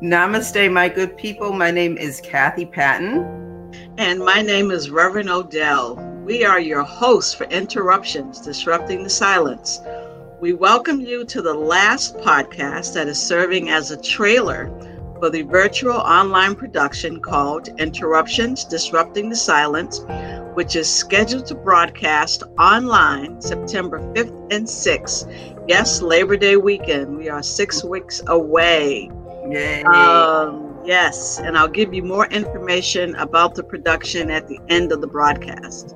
Namaste, my good people. My name is Kathy Patton. And my name is Reverend Odell. We are your hosts for Interruptions Disrupting the Silence. We welcome you to the last podcast that is serving as a trailer for the virtual online production called Interruptions Disrupting the Silence, which is scheduled to broadcast online September 5th and 6th. Yes, Labor Day weekend. We are six weeks away. Yay. Um, yes, and I'll give you more information about the production at the end of the broadcast.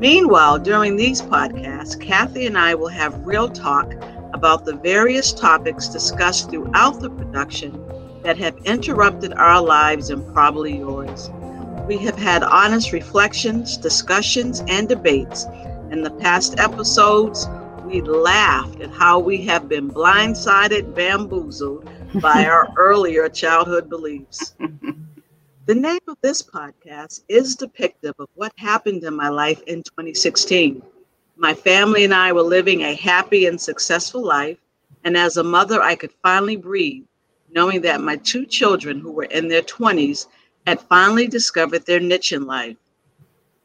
Meanwhile, during these podcasts, Kathy and I will have real talk about the various topics discussed throughout the production that have interrupted our lives and probably yours. We have had honest reflections, discussions, and debates. In the past episodes, we laughed at how we have been blindsided, bamboozled, by our earlier childhood beliefs. The name of this podcast is depictive of what happened in my life in 2016. My family and I were living a happy and successful life, and as a mother, I could finally breathe, knowing that my two children, who were in their 20s, had finally discovered their niche in life.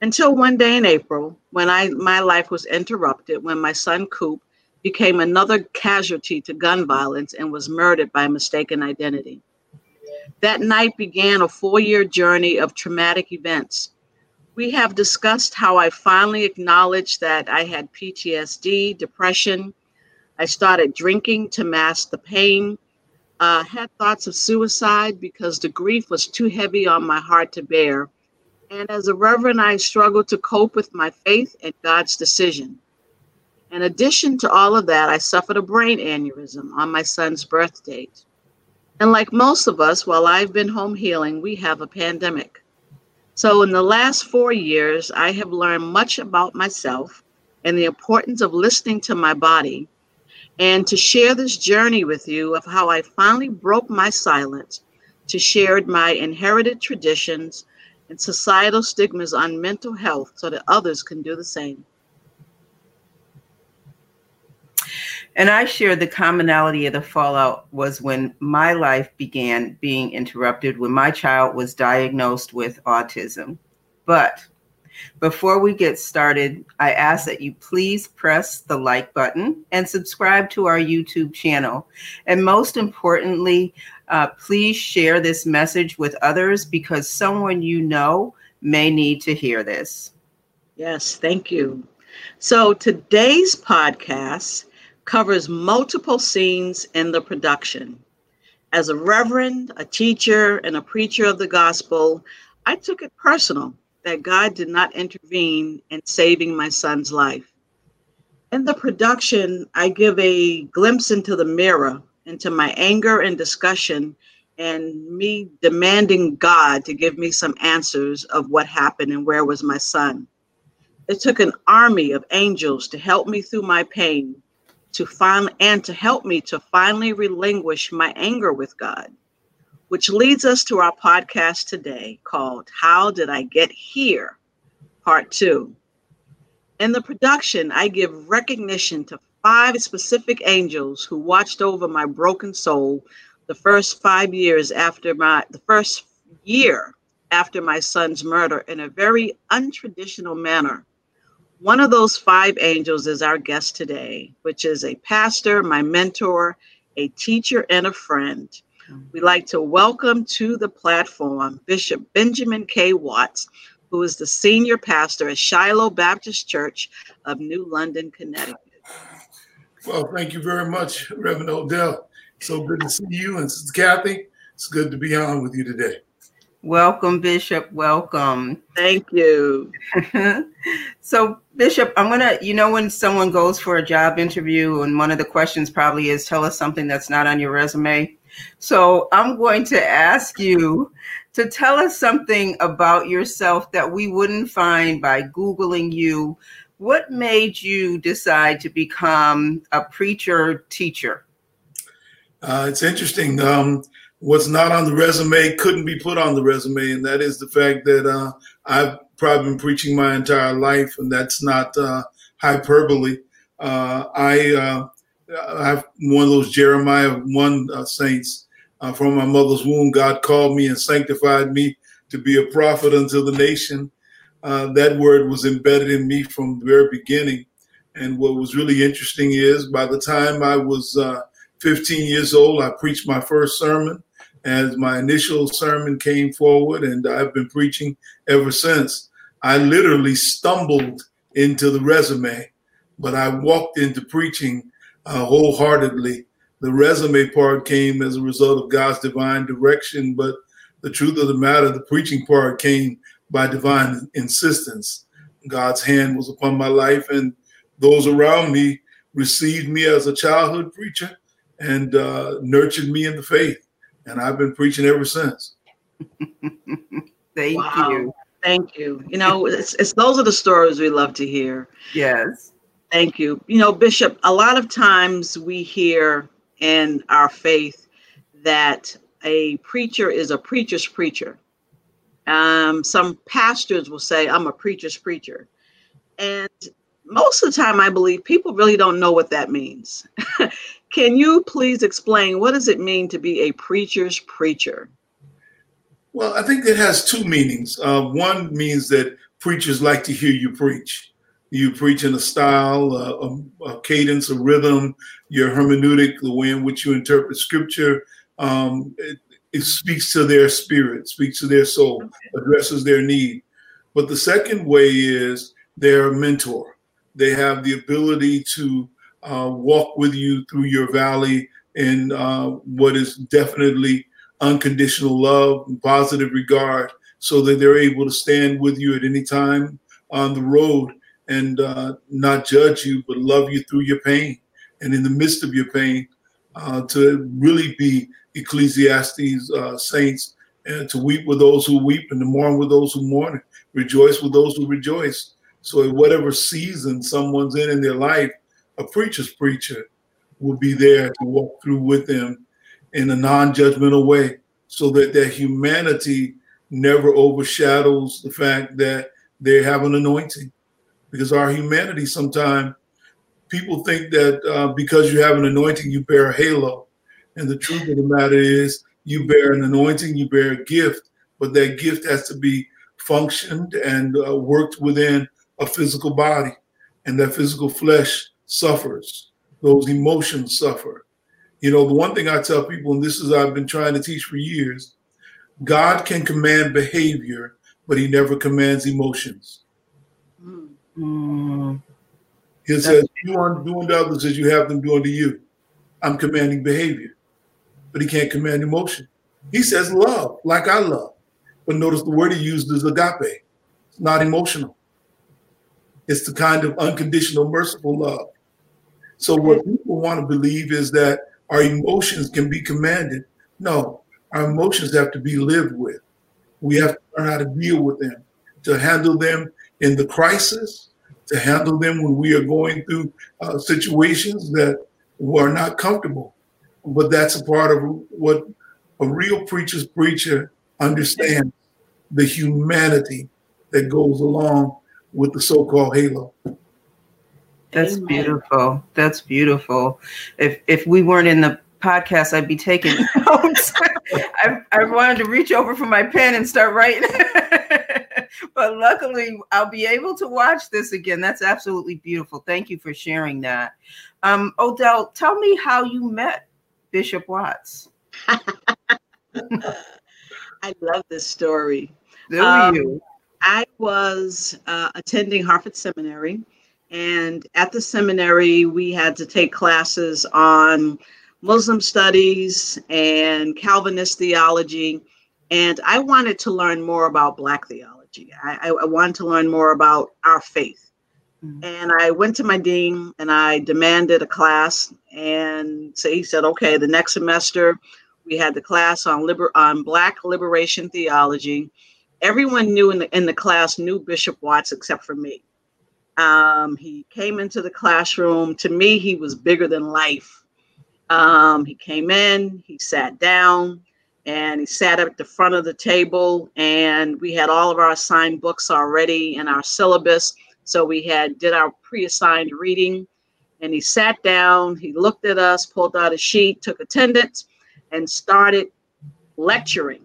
Until one day in April, when I my life was interrupted when my son Coop became another casualty to gun violence and was murdered by mistaken identity. That night began a four year journey of traumatic events. We have discussed how I finally acknowledged that I had PTSD, depression. I started drinking to mask the pain. Uh, had thoughts of suicide because the grief was too heavy on my heart to bear. And as a reverend, I struggled to cope with my faith and God's decision. In addition to all of that, I suffered a brain aneurysm on my son's birth date. And like most of us, while I've been home healing, we have a pandemic. So, in the last four years, I have learned much about myself and the importance of listening to my body, and to share this journey with you of how I finally broke my silence to share my inherited traditions and societal stigmas on mental health so that others can do the same. And I shared the commonality of the fallout was when my life began being interrupted when my child was diagnosed with autism. But before we get started, I ask that you please press the like button and subscribe to our YouTube channel. And most importantly, uh, please share this message with others because someone you know may need to hear this. Yes, thank you. So today's podcast covers multiple scenes in the production. As a reverend, a teacher, and a preacher of the gospel, I took it personal that God did not intervene in saving my son's life. In the production, I give a glimpse into the mirror, into my anger and discussion, and me demanding God to give me some answers of what happened and where was my son. It took an army of angels to help me through my pain to find and to help me to finally relinquish my anger with God, which leads us to our podcast today called How Did I Get Here? Part Two. In the production, I give recognition to five specific angels who watched over my broken soul the first five years after my the first year after my son's murder in a very untraditional manner one of those five angels is our guest today, which is a pastor, my mentor, a teacher, and a friend. We'd like to welcome to the platform Bishop Benjamin K. Watts, who is the senior pastor at Shiloh Baptist Church of New London, Connecticut. Well, thank you very much, Reverend Odell. So good to see you. And Kathy, it's good to be on with you today. Welcome, Bishop. Welcome. Thank you. so, Bishop, I'm going to, you know, when someone goes for a job interview, and one of the questions probably is tell us something that's not on your resume. So, I'm going to ask you to tell us something about yourself that we wouldn't find by Googling you. What made you decide to become a preacher teacher? Uh, it's interesting. Um, what's not on the resume couldn't be put on the resume, and that is the fact that uh, I've probably been preaching my entire life, and that's not uh, hyperbole. Uh, I uh, I have one of those Jeremiah one uh, saints uh, from my mother's womb. God called me and sanctified me to be a prophet unto the nation. Uh, that word was embedded in me from the very beginning. And what was really interesting is by the time I was uh, 15 years old, I preached my first sermon as my initial sermon came forward, and I've been preaching ever since. I literally stumbled into the resume, but I walked into preaching uh, wholeheartedly. The resume part came as a result of God's divine direction, but the truth of the matter, the preaching part came by divine insistence. God's hand was upon my life, and those around me received me as a childhood preacher and uh, nurtured me in the faith. And I've been preaching ever since. Thank wow. you. Thank you. You know, it's, it's those are the stories we love to hear. Yes. Thank you. You know, Bishop, a lot of times we hear in our faith that a preacher is a preacher's preacher. Um, some pastors will say, I'm a preacher's preacher. And most of the time, I believe people really don't know what that means. Can you please explain what does it mean to be a preacher's preacher? Well, I think it has two meanings. Uh, one means that preachers like to hear you preach. You preach in a style, a, a, cadence, a rhythm, your hermeneutic, the way in which you interpret scripture. Um, it, it, speaks to their spirit, speaks to their soul, addresses their need. But the second way is they're a mentor. They have the ability to uh, walk with you through your valley in uh, what is definitely unconditional love and positive regard so that they're able to stand with you at any time on the road and uh, not judge you, but love you through your pain. And in the midst of your pain, uh, to really be Ecclesiastes uh, saints and to weep with those who weep and to mourn with those who mourn, rejoice with those who rejoice. So, in whatever season someone's in in their life, a preacher's preacher will be there to walk through with them in a non-judgmental way so that their humanity never overshadows the fact that they have an anointing because our humanity sometimes people think that uh, because you have an anointing you bear a halo and the truth of the matter is you bear an anointing you bear a gift but that gift has to be functioned and uh, worked within a physical body and that physical flesh suffers, those emotions suffer. You know, the one thing I tell people, and this is I've been trying to teach for years, God can command behavior, but he never commands emotions. Mm. He says, You aren't doing to others as you have them doing to you. I'm commanding behavior, but he can't command emotion. He says love, like I love. But notice the word he used is agape. It's not emotional. It's the kind of unconditional, merciful love. So what people want to believe is that our emotions can be commanded. No, our emotions have to be lived with. We have to learn how to deal with them, to handle them in the crisis, to handle them when we are going through uh, situations that are not comfortable. But that's a part of what a real preacher's preacher understands the humanity that goes along with the so-called halo. That's Amen. beautiful. That's beautiful. If if we weren't in the podcast, I'd be taking notes. I, I wanted to reach over for my pen and start writing. but luckily, I'll be able to watch this again. That's absolutely beautiful. Thank you for sharing that. Um, Odell, tell me how you met Bishop Watts. I love this story. Do um, you? I was uh, attending Hartford Seminary and at the seminary, we had to take classes on Muslim studies and Calvinist theology. And I wanted to learn more about Black theology. I, I wanted to learn more about our faith. Mm-hmm. And I went to my dean and I demanded a class. And so he said, okay, the next semester we had the class on liber- on Black liberation theology. Everyone knew in the in the class knew Bishop Watts except for me. Um, he came into the classroom. To me, he was bigger than life. Um, he came in, he sat down, and he sat at the front of the table and we had all of our assigned books already in our syllabus. So we had did our pre-assigned reading and he sat down he looked at us pulled out a sheet took attendance and started lecturing.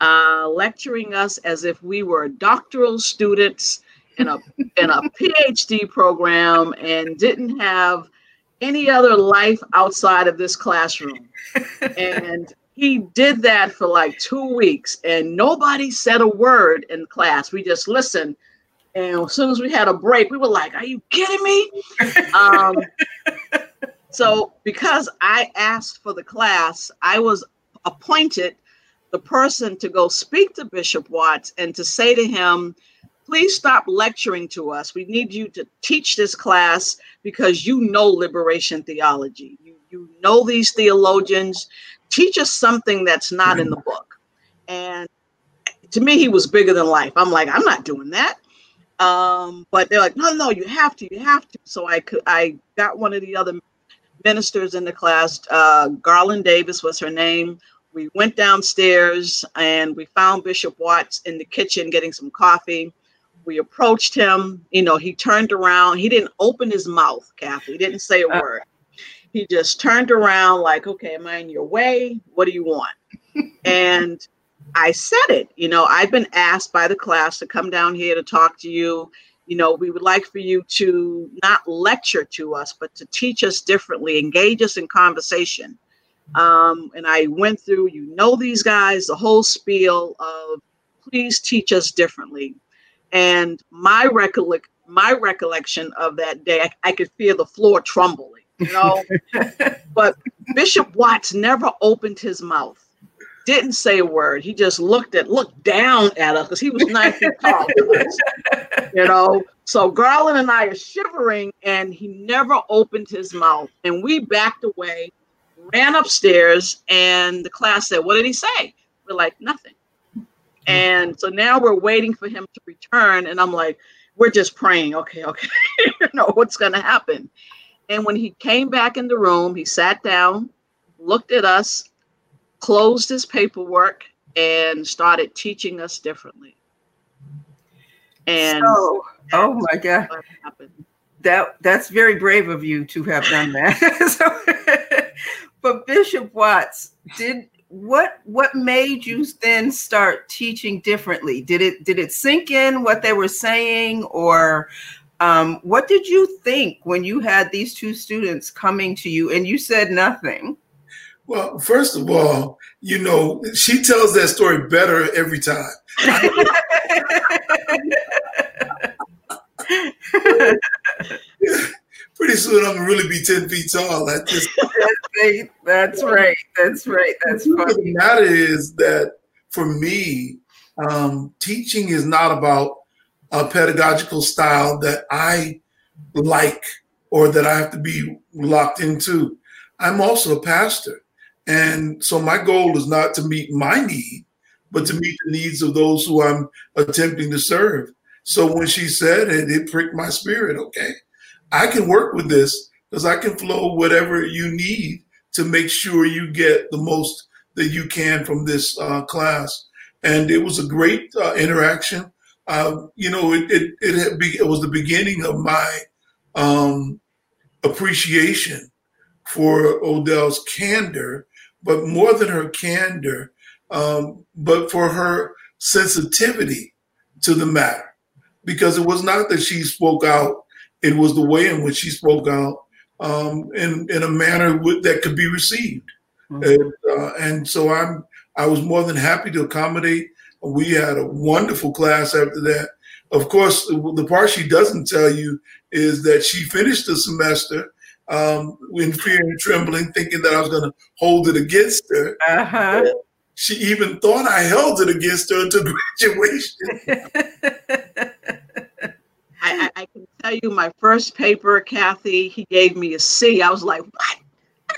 Uh, lecturing us as if we were doctoral students in a in a phd program and didn't have any other life outside of this classroom. And he did that for like two weeks and nobody said a word in class. We just listened. And as soon as we had a break, we were like, Are you kidding me? um, so, because I asked for the class, I was appointed the person to go speak to Bishop Watts and to say to him, Please stop lecturing to us. We need you to teach this class because you know liberation theology. You, you know these theologians teach us something that's not in the book. And to me, he was bigger than life. I'm like, I'm not doing that. Um, but they're like, no, no, you have to, you have to. So I could, I got one of the other ministers in the class. Uh, Garland Davis was her name. We went downstairs and we found Bishop Watts in the kitchen getting some coffee. We approached him. You know, he turned around. He didn't open his mouth, Kathy. He didn't say a uh, word he just turned around like, okay, am I in your way? What do you want? and I said it, you know, I've been asked by the class to come down here to talk to you. You know, we would like for you to not lecture to us, but to teach us differently, engage us in conversation. Um, and I went through, you know, these guys, the whole spiel of please teach us differently. And my recollect, my recollection of that day, I, I could feel the floor trembling you know. but Bishop Watts never opened his mouth, didn't say a word. He just looked at, looked down at us because he was nine feet tall. you know. So Garland and I are shivering, and he never opened his mouth. And we backed away, ran upstairs, and the class said, "What did he say?" We're like, "Nothing." And so now we're waiting for him to return, and I'm like, "We're just praying. Okay, okay, you know what's going to happen." And when he came back in the room, he sat down, looked at us, closed his paperwork, and started teaching us differently. And so, oh my God. That that's very brave of you to have done that. so, but Bishop Watts, did what what made you then start teaching differently? Did it did it sink in what they were saying or um, what did you think when you had these two students coming to you and you said nothing? Well, first of all, you know, she tells that story better every time. Pretty soon I'm gonna really be 10 feet tall. That just that's right. That's right. That's funny. The matter is that for me, um, teaching is not about a pedagogical style that I like or that I have to be locked into. I'm also a pastor. And so my goal is not to meet my need, but to meet the needs of those who I'm attempting to serve. So when she said it, it pricked my spirit. Okay, I can work with this because I can flow whatever you need to make sure you get the most that you can from this uh, class. And it was a great uh, interaction uh, you know, it it it, be, it, was the beginning of my um, appreciation for Odell's candor, but more than her candor, um, but for her sensitivity to the matter, because it was not that she spoke out; it was the way in which she spoke out um, in in a manner that could be received, mm-hmm. and, uh, and so I'm I was more than happy to accommodate we had a wonderful class after that. Of course, the part she doesn't tell you is that she finished the semester um, in fear and trembling, thinking that I was going to hold it against her. Uh-huh. She even thought I held it against her until graduation. I, I, can tell you my first paper, Kathy, he gave me a C. I was like, what?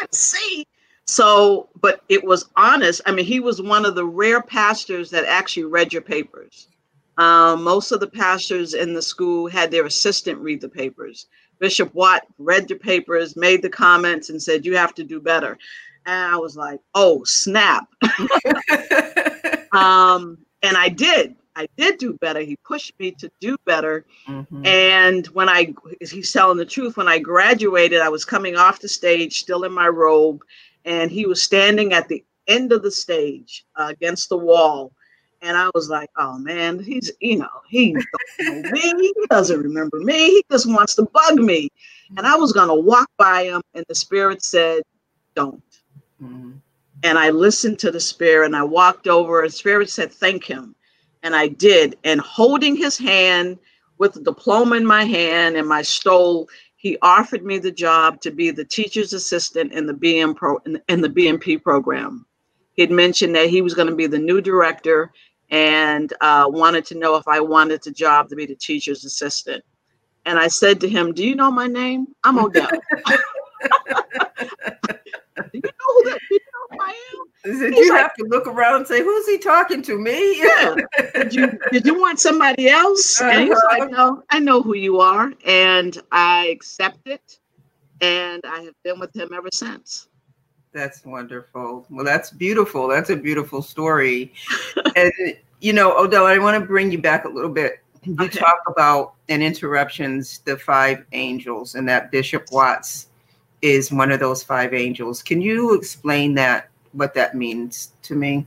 A C? So, but it was honest. I mean, he was one of the rare pastors that actually read your papers. Um, most of the pastors in the school had their assistant read the papers. Bishop Watt read the papers, made the comments, and said, You have to do better. And I was like, oh, snap. um, and I did. I did do better. He pushed me to do better. Mm-hmm. And when I, he's telling the truth, when I graduated, I was coming off the stage, still in my robe, and he was standing at the end of the stage uh, against the wall. And I was like, oh man, he's, you know, he don't know me. He doesn't remember me. He just wants to bug me. And I was going to walk by him, and the spirit said, don't. Mm-hmm. And I listened to the spirit and I walked over, and spirit said, thank him. And I did. And holding his hand with the diploma in my hand and my stole, he offered me the job to be the teacher's assistant in the BM pro in, the BMP program. He had mentioned that he was going to be the new director and uh, wanted to know if I wanted the job to be the teacher's assistant. And I said to him, "Do you know my name? I'm Odell." Do you know who that? Do you know who I am? Did you like, have to look around and say, "Who's he talking to? Me?" Yeah. did you Did you want somebody else? Uh-huh. And he's like, uh-huh. "No, I know who you are," and I accept it, and I have been with him ever since. That's wonderful. Well, that's beautiful. That's a beautiful story. and you know, Odell, I want to bring you back a little bit. You okay. talk about in interruptions the five angels and that Bishop Watts is one of those five angels. Can you explain that, what that means to me?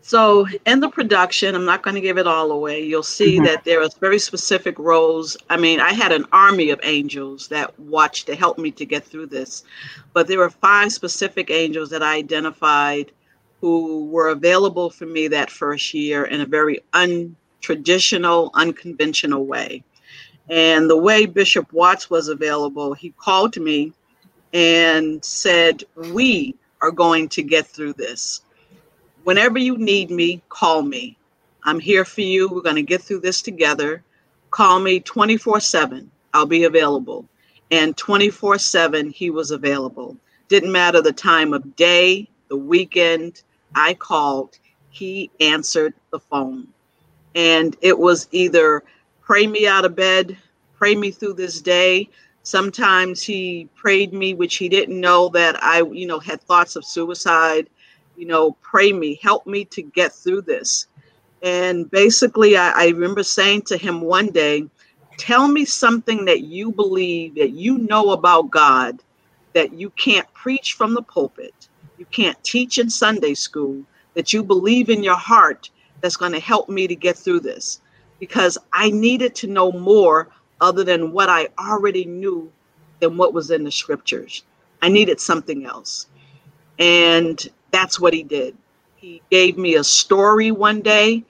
So, in the production, I'm not going to give it all away. You'll see mm-hmm. that there are very specific roles. I mean, I had an army of angels that watched to help me to get through this, but there were five specific angels that I identified who were available for me that first year in a very untraditional, unconventional way. And the way Bishop Watts was available, he called me and said, We are going to get through this. Whenever you need me, call me. I'm here for you. We're going to get through this together. Call me 24 7. I'll be available. And 24 7, he was available. Didn't matter the time of day, the weekend, I called, he answered the phone. And it was either pray me out of bed, pray me through this day, Sometimes he prayed me, which he didn't know that I, you know, had thoughts of suicide. You know, pray me, help me to get through this. And basically, I, I remember saying to him one day, Tell me something that you believe, that you know about God, that you can't preach from the pulpit, you can't teach in Sunday school, that you believe in your heart that's going to help me to get through this. Because I needed to know more other than what I already knew than what was in the scriptures. I needed something else. And that's what he did. He gave me a story one day,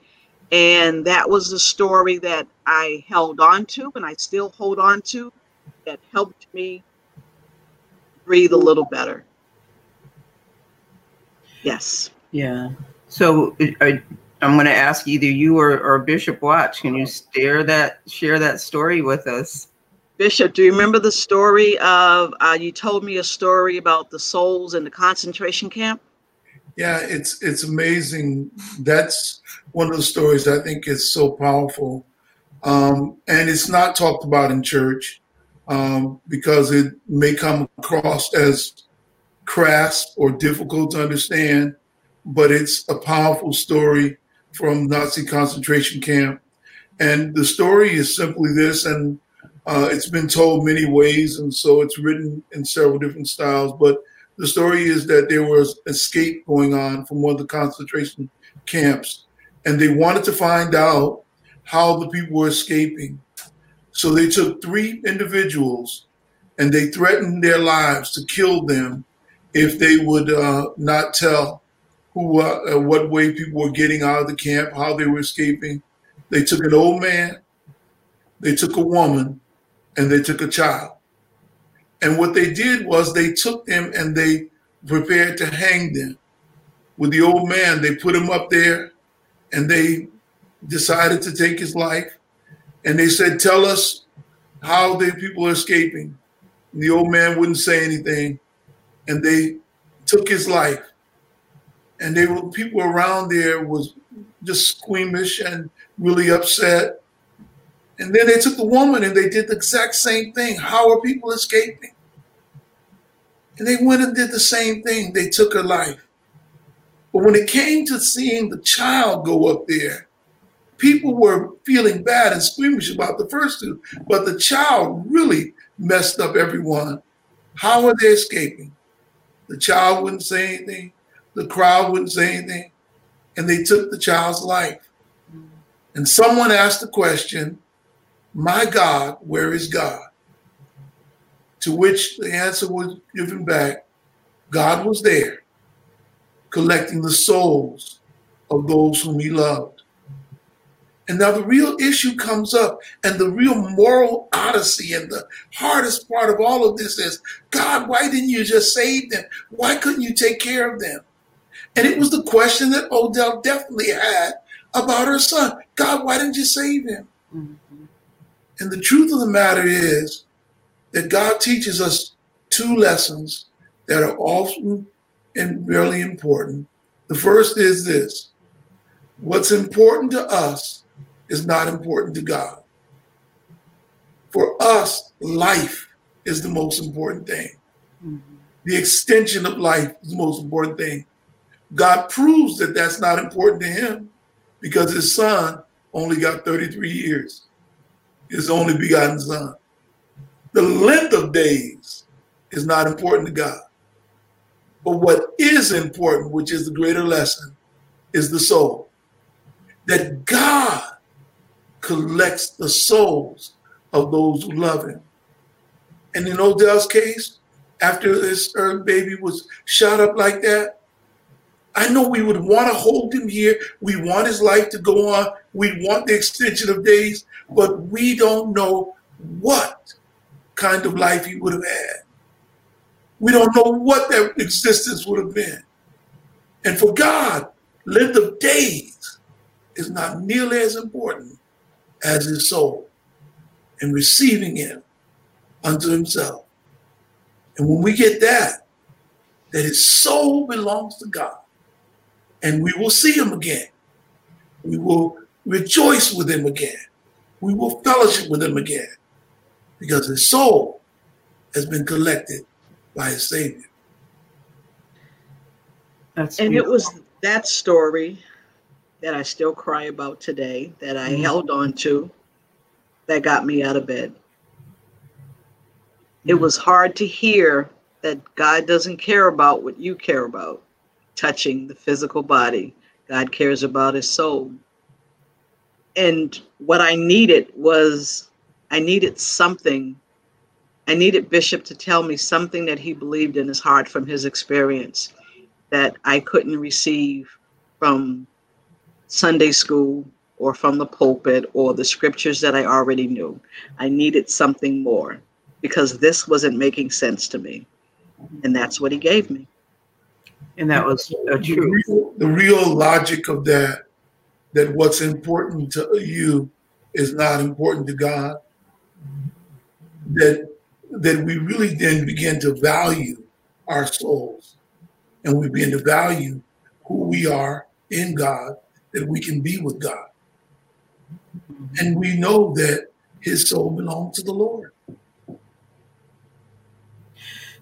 and that was the story that I held on to and I still hold on to that helped me breathe a little better. Yes. Yeah. So, are, I'm going to ask either you or, or Bishop Watts. Can you share that share that story with us? Bishop, do you remember the story of uh, you told me a story about the souls in the concentration camp? Yeah, it's it's amazing. That's one of the stories I think is so powerful, um, and it's not talked about in church um, because it may come across as crass or difficult to understand. But it's a powerful story from Nazi concentration camp. And the story is simply this, and uh, it's been told many ways, and so it's written in several different styles. But the story is that there was escape going on from one of the concentration camps, and they wanted to find out how the people were escaping. So they took three individuals and they threatened their lives to kill them if they would uh, not tell who, uh, uh, what way people were getting out of the camp, how they were escaping. They took an old man, they took a woman, and they took a child. And what they did was they took them and they prepared to hang them. With the old man, they put him up there and they decided to take his life. And they said, Tell us how the people are escaping. And the old man wouldn't say anything. And they took his life and they were people around there was just squeamish and really upset. And then they took the woman and they did the exact same thing. How are people escaping? And they went and did the same thing. They took her life. But when it came to seeing the child go up there, people were feeling bad and squeamish about the first two. But the child really messed up everyone. How are they escaping? The child wouldn't say anything, the crowd wouldn't say anything, and they took the child's life. And someone asked the question, My God, where is God? To which the answer was given back God was there, collecting the souls of those whom he loved. And now the real issue comes up, and the real moral odyssey, and the hardest part of all of this is God, why didn't you just save them? Why couldn't you take care of them? And it was the question that Odell definitely had about her son God, why didn't you save him? Mm-hmm. And the truth of the matter is that God teaches us two lessons that are often and really important. The first is this what's important to us is not important to God. For us, life is the most important thing. Mm-hmm. The extension of life is the most important thing. God proves that that's not important to him because his son only got 33 years, his only begotten son. The length of days is not important to God. But what is important, which is the greater lesson, is the soul. That God collects the souls of those who love him. And in Odell's case, after this baby was shot up like that, I know we would want to hold him here. We want his life to go on. We want the extension of days, but we don't know what kind of life he would have had. We don't know what that existence would have been. And for God, length of days is not nearly as important as his soul and receiving him unto himself. And when we get that, that his soul belongs to God, and we will see him again. We will rejoice with him again. We will fellowship with him again because his soul has been collected by his Savior. That's and beautiful. it was that story that I still cry about today that I mm-hmm. held on to that got me out of bed. Mm-hmm. It was hard to hear that God doesn't care about what you care about, touching the physical body. God cares about his soul. And what I needed was I needed something. I needed Bishop to tell me something that he believed in his heart from his experience that I couldn't receive from Sunday school or from the pulpit or the scriptures that I already knew. I needed something more because this wasn't making sense to me. And that's what he gave me. And that was uh, a true. The real, the real logic of that, that what's important to you is not important to God, that that we really then begin to value our souls and we begin to value who we are in God that we can be with God. And we know that his soul belongs to the Lord.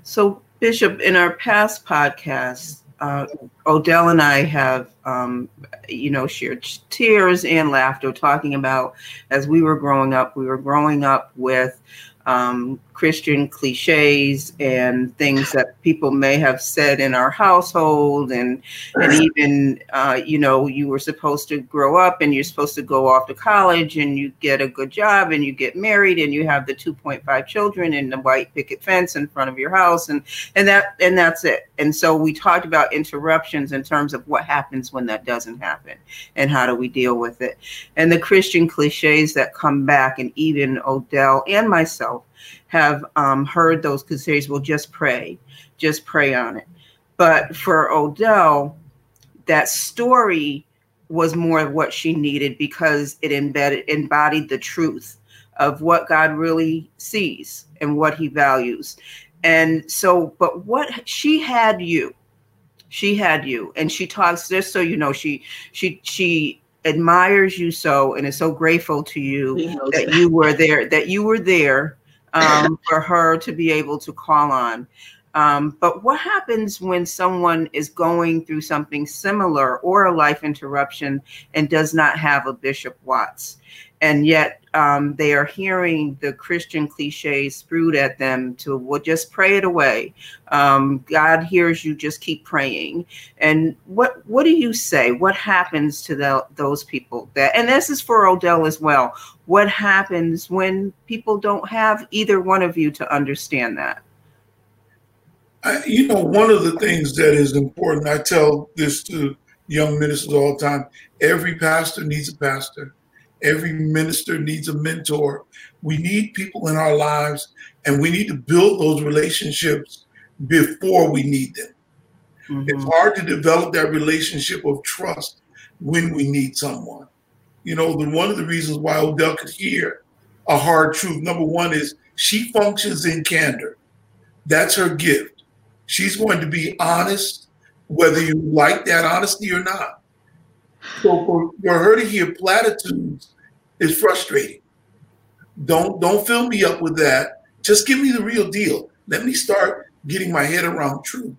So, Bishop, in our past podcasts, uh, Odell and I have, um, you know, shared tears and laughter talking about as we were growing up, we were growing up with um, Christian cliches and things that people may have said in our household, and and even uh, you know you were supposed to grow up and you're supposed to go off to college and you get a good job and you get married and you have the 2.5 children and the white picket fence in front of your house and and that and that's it. And so we talked about interruptions in terms of what happens when that doesn't happen and how do we deal with it. And the Christian cliches that come back, and even Odell and myself have um, heard those cliches. Well, just pray, just pray on it. But for Odell, that story was more of what she needed because it embedded embodied the truth of what God really sees and what he values. And so, but what she had you, she had you, and she talks just so you know, she she she admires you so and is so grateful to you that you were there, that you were there um, for her to be able to call on. Um, but what happens when someone is going through something similar or a life interruption and does not have a Bishop Watts? And yet um, they are hearing the Christian cliches spewed at them to well, just pray it away. Um, God hears you, just keep praying. And what what do you say? What happens to the, those people? That and this is for Odell as well. What happens when people don't have either one of you to understand that? I, you know, one of the things that is important, I tell this to young ministers all the time every pastor needs a pastor, every minister needs a mentor. We need people in our lives, and we need to build those relationships before we need them. Mm-hmm. It's hard to develop that relationship of trust when we need someone. You know, the, one of the reasons why Odell could hear a hard truth, number one, is she functions in candor. That's her gift She's going to be honest, whether you like that honesty or not. So for, for her to hear platitudes is frustrating. Don't don't fill me up with that. Just give me the real deal. Let me start getting my head around truth.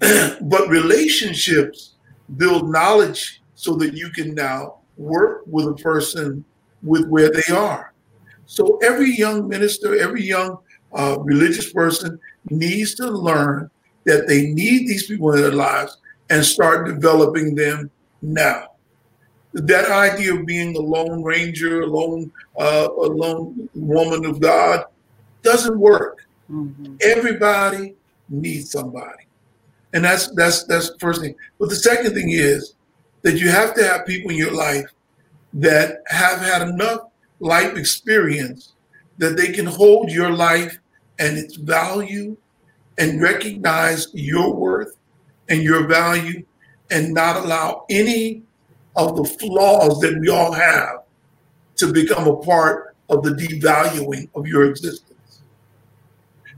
but relationships build knowledge so that you can now work with a person with where they are. So every young minister, every young uh, religious person needs to learn that they need these people in their lives and start developing them now. That idea of being a lone ranger, a lone, uh, a lone woman of God, doesn't work. Mm-hmm. Everybody needs somebody, and that's that's that's the first thing. But the second thing is that you have to have people in your life that have had enough life experience that they can hold your life and its value and recognize your worth and your value and not allow any of the flaws that we all have to become a part of the devaluing of your existence.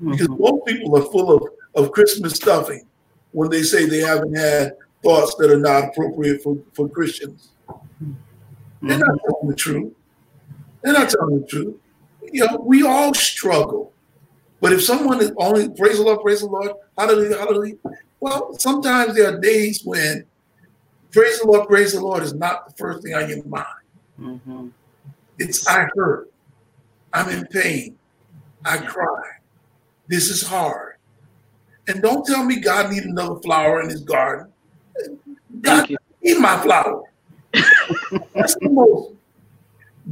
Because mm-hmm. most people are full of, of Christmas stuffing when they say they haven't had thoughts that are not appropriate for, for Christians. Mm-hmm. They're not telling the truth. They're not telling the truth. You know, we all struggle but if someone is only praise the Lord, praise the Lord, hallelujah, hallelujah. Well, sometimes there are days when praise the Lord, praise the Lord is not the first thing on your mind. Mm-hmm. It's I hurt. I'm in pain. I cry. This is hard. And don't tell me God needs another flower in his garden. God need my flower. That's the most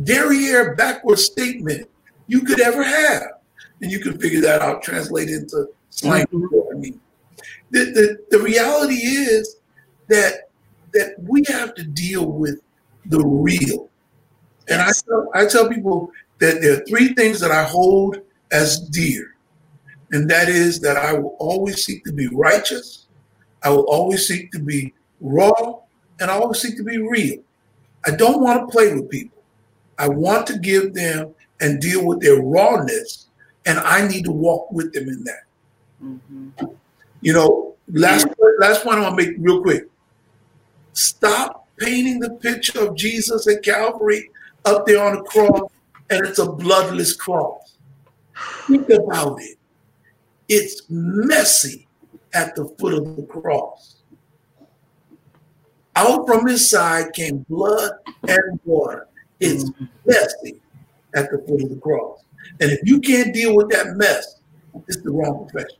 derriere backward statement you could ever have and you can figure that out, translate into slang. I mean, the, the, the reality is that that we have to deal with the real. And I tell, I tell people that there are three things that I hold as dear. And that is that I will always seek to be righteous, I will always seek to be raw, and I always seek to be real. I don't want to play with people. I want to give them and deal with their rawness and I need to walk with them in that. Mm-hmm. You know, last last point I want to make real quick. Stop painting the picture of Jesus at Calvary up there on the cross, and it's a bloodless cross. Think about it. It's messy at the foot of the cross. Out from his side came blood and water. It's mm-hmm. messy at the foot of the cross. And if you can't deal with that mess, it's the wrong profession.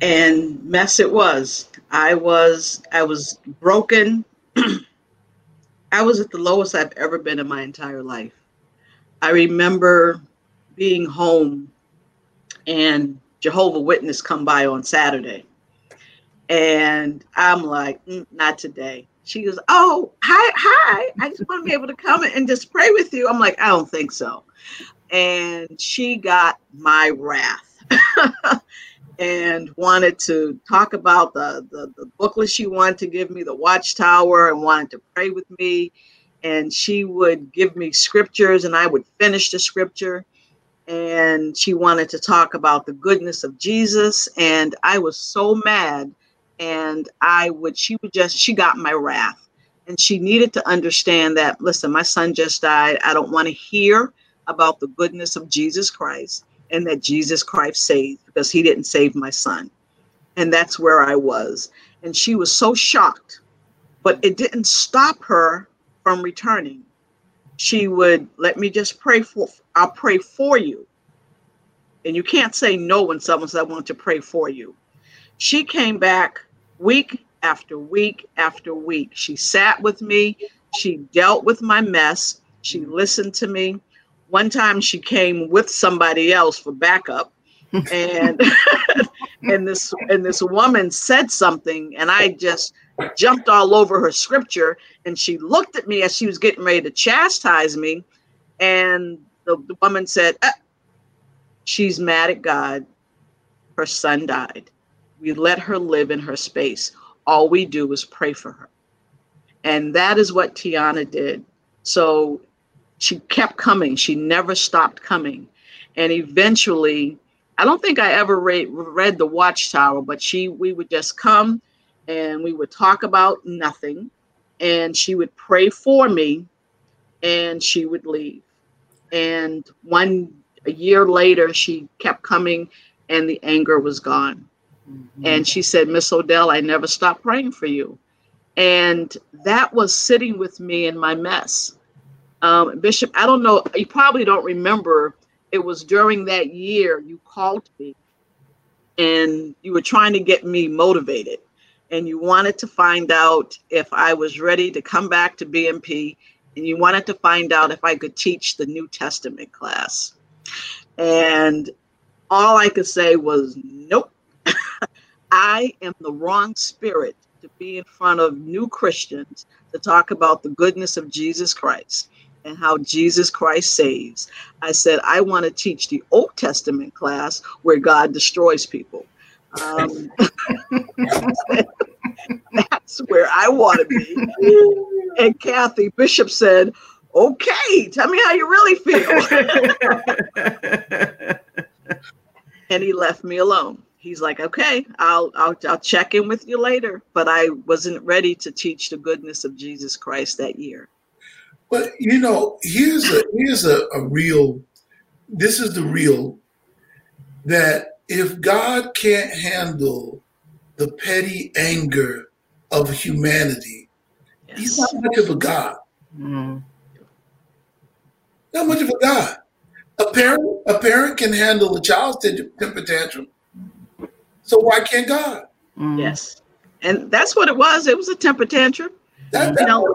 And mess it was. I was I was broken. I was at the lowest I've ever been in my entire life. I remember being home and Jehovah Witness come by on Saturday. And I'm like, mm, not today. She goes, Oh, hi, hi. I just want to be able to come and just pray with you. I'm like, I don't think so and she got my wrath and wanted to talk about the, the, the booklet she wanted to give me, the Watchtower, and wanted to pray with me. And she would give me scriptures, and I would finish the scripture. And she wanted to talk about the goodness of Jesus. And I was so mad. And I would, she would just, she got my wrath. And she needed to understand that, listen, my son just died. I don't want to hear about the goodness of Jesus Christ. And that Jesus Christ saved because he didn't save my son. And that's where I was. And she was so shocked, but it didn't stop her from returning. She would let me just pray for, I'll pray for you. And you can't say no when someone says, I want to pray for you. She came back week after week after week. She sat with me. She dealt with my mess. She listened to me. One time she came with somebody else for backup. and and this and this woman said something and I just jumped all over her scripture and she looked at me as she was getting ready to chastise me and the, the woman said ah, she's mad at God her son died we let her live in her space all we do is pray for her. And that is what Tiana did. So she kept coming. She never stopped coming. And eventually, I don't think I ever read, read the Watchtower, but she we would just come and we would talk about nothing. And she would pray for me and she would leave. And one a year later, she kept coming and the anger was gone. Mm-hmm. And she said, Miss Odell, I never stopped praying for you. And that was sitting with me in my mess. Um, Bishop, I don't know, you probably don't remember. It was during that year you called me and you were trying to get me motivated and you wanted to find out if I was ready to come back to BMP and you wanted to find out if I could teach the New Testament class. And all I could say was, nope. I am the wrong spirit to be in front of new Christians to talk about the goodness of Jesus Christ and how Jesus Christ saves. I said, I want to teach the Old Testament class where God destroys people. Um, that's where I want to be. And Kathy Bishop said, Okay, tell me how you really feel. and he left me alone he's like, okay, I'll, I'll I'll check in with you later. But I wasn't ready to teach the goodness of Jesus Christ that year. But you know, here's a here's a, a real. This is the real that if God can't handle the petty anger of humanity, yes. he's not much of a God. Mm. Not much of a God. A parent, a parent can handle a child's temper tantrum so why can't God? Mm. Yes. And that's what it was. It was a temper tantrum. That, you know,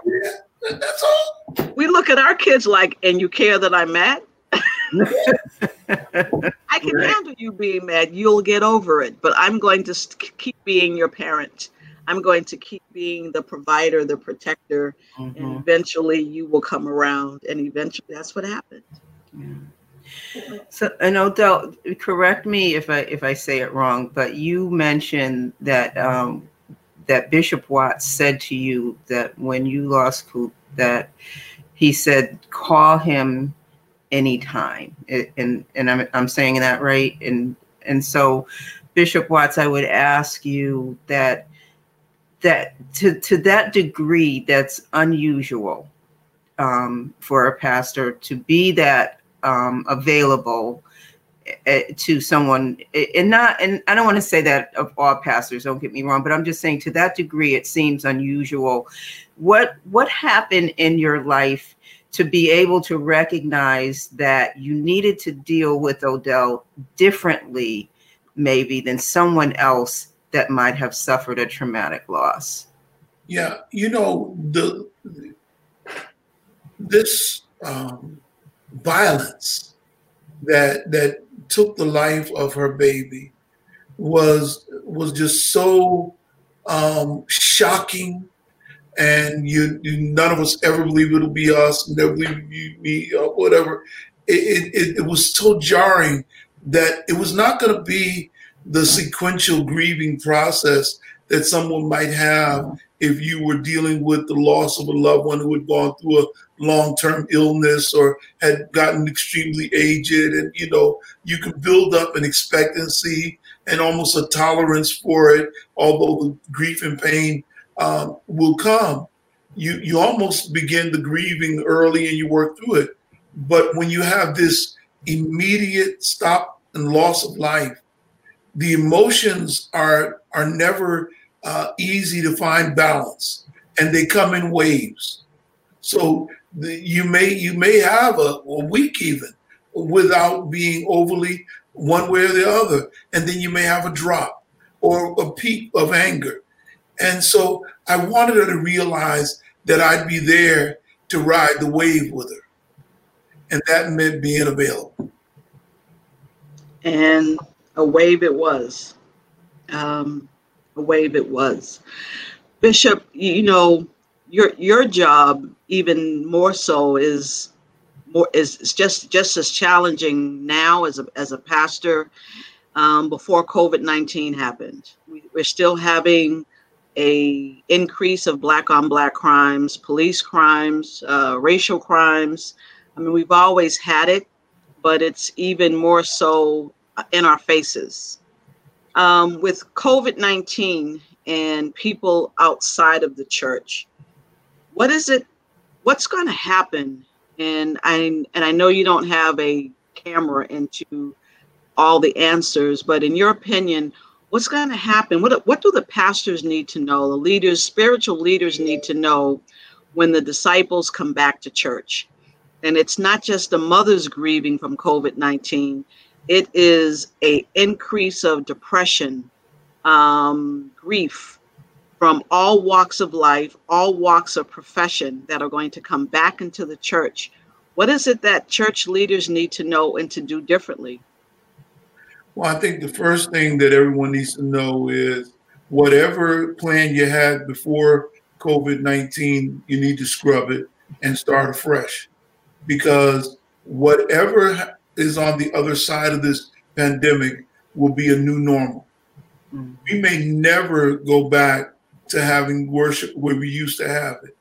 that's all. We look at our kids like, and you care that I'm mad? I can right. handle you being mad. You'll get over it. But I'm going to keep being your parent. I'm going to keep being the provider, the protector, mm-hmm. and eventually you will come around. And eventually that's what happened. Yeah. So, and Odell, correct me if I if I say it wrong, but you mentioned that um, that Bishop Watts said to you that when you lost Coop, that he said call him anytime, and and I'm I'm saying that right, and and so Bishop Watts, I would ask you that that to to that degree that's unusual um, for a pastor to be that um, available to someone and not and i don't want to say that of all pastors don't get me wrong but i'm just saying to that degree it seems unusual. What what happened in your life to be able to recognize that you needed to deal with odell differently maybe than someone else that might have suffered a traumatic loss? Yeah you know the this um, violence that that took the life of her baby was was just so um, shocking. And you, you, none of us ever believe it'll be us never believe you, me or whatever. It, it, it was so jarring that it was not going to be the sequential grieving process that someone might have if you were dealing with the loss of a loved one who had gone through a long-term illness or had gotten extremely aged and you know you can build up an expectancy and almost a tolerance for it although the grief and pain um, will come you you almost begin the grieving early and you work through it but when you have this immediate stop and loss of life, the emotions are are never uh, easy to find balance, and they come in waves. So the, you may you may have a, a week even without being overly one way or the other, and then you may have a drop or a peak of anger. And so I wanted her to realize that I'd be there to ride the wave with her. And that meant being available. And a wave it was. Um, a wave it was. Bishop, you know, your your job even more so is more is just just as challenging now as a as a pastor um, before COVID nineteen happened. We, we're still having a increase of black on black crimes, police crimes, uh, racial crimes. I mean, we've always had it, but it's even more so in our faces. Um, with COVID 19 and people outside of the church, what is it? What's going to happen? And I and I know you don't have a camera into all the answers, but in your opinion, what's going to happen? What what do the pastors need to know? The leaders, spiritual leaders, need to know when the disciples come back to church. And it's not just the mothers grieving from COVID nineteen; it is a increase of depression, um, grief from all walks of life, all walks of profession that are going to come back into the church. What is it that church leaders need to know and to do differently? Well, I think the first thing that everyone needs to know is whatever plan you had before COVID 19, you need to scrub it and start afresh because whatever is on the other side of this pandemic will be a new normal. Mm-hmm. We may never go back to having worship where we used to have it.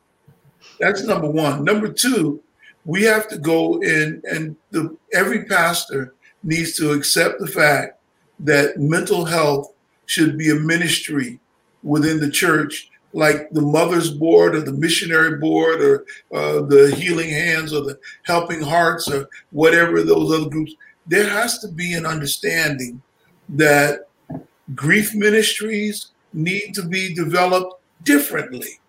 That's number one. Number two, we have to go in and the, every pastor needs to accept the fact that mental health should be a ministry within the church, like the Mother's Board or the Missionary Board or uh, the Healing Hands or the Helping Hearts or whatever those other groups. There has to be an understanding that grief ministries need to be developed differently.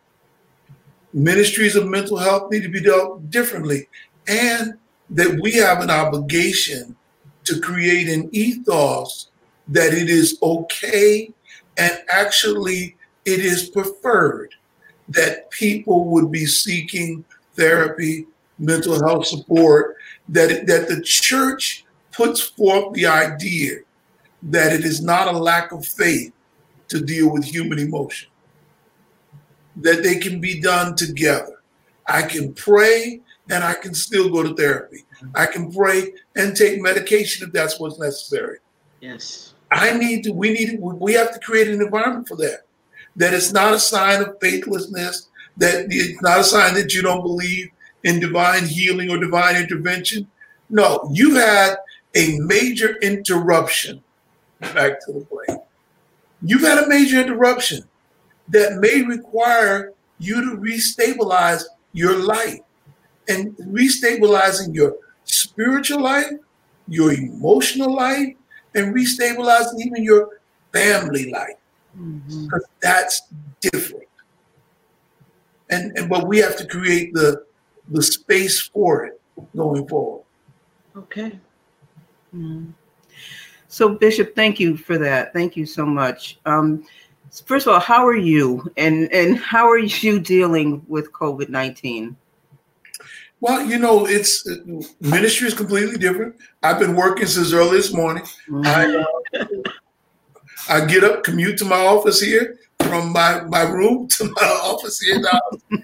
Ministries of mental health need to be dealt differently. And that we have an obligation to create an ethos that it is okay and actually it is preferred that people would be seeking therapy, mental health support, that, that the church puts forth the idea that it is not a lack of faith to deal with human emotion, that they can be done together. I can pray and I can still go to therapy. I can pray and take medication if that's what's necessary. Yes. I need to, we need, we have to create an environment for that. That it's not a sign of faithlessness, that it's not a sign that you don't believe in divine healing or divine intervention. No, you've had a major interruption. Back to the plate you've had a major interruption that may require you to restabilize your life and restabilizing your spiritual life, your emotional life, and restabilizing even your family life. Mm-hmm. Because that's different. And, and but we have to create the the space for it going forward. Okay. Mm-hmm. So, Bishop, thank you for that. Thank you so much. Um, first of all, how are you, and and how are you dealing with COVID nineteen? Well, you know, it's ministry is completely different. I've been working since early this morning. Mm-hmm. I, uh, I get up, commute to my office here, from my, my room to my office here now,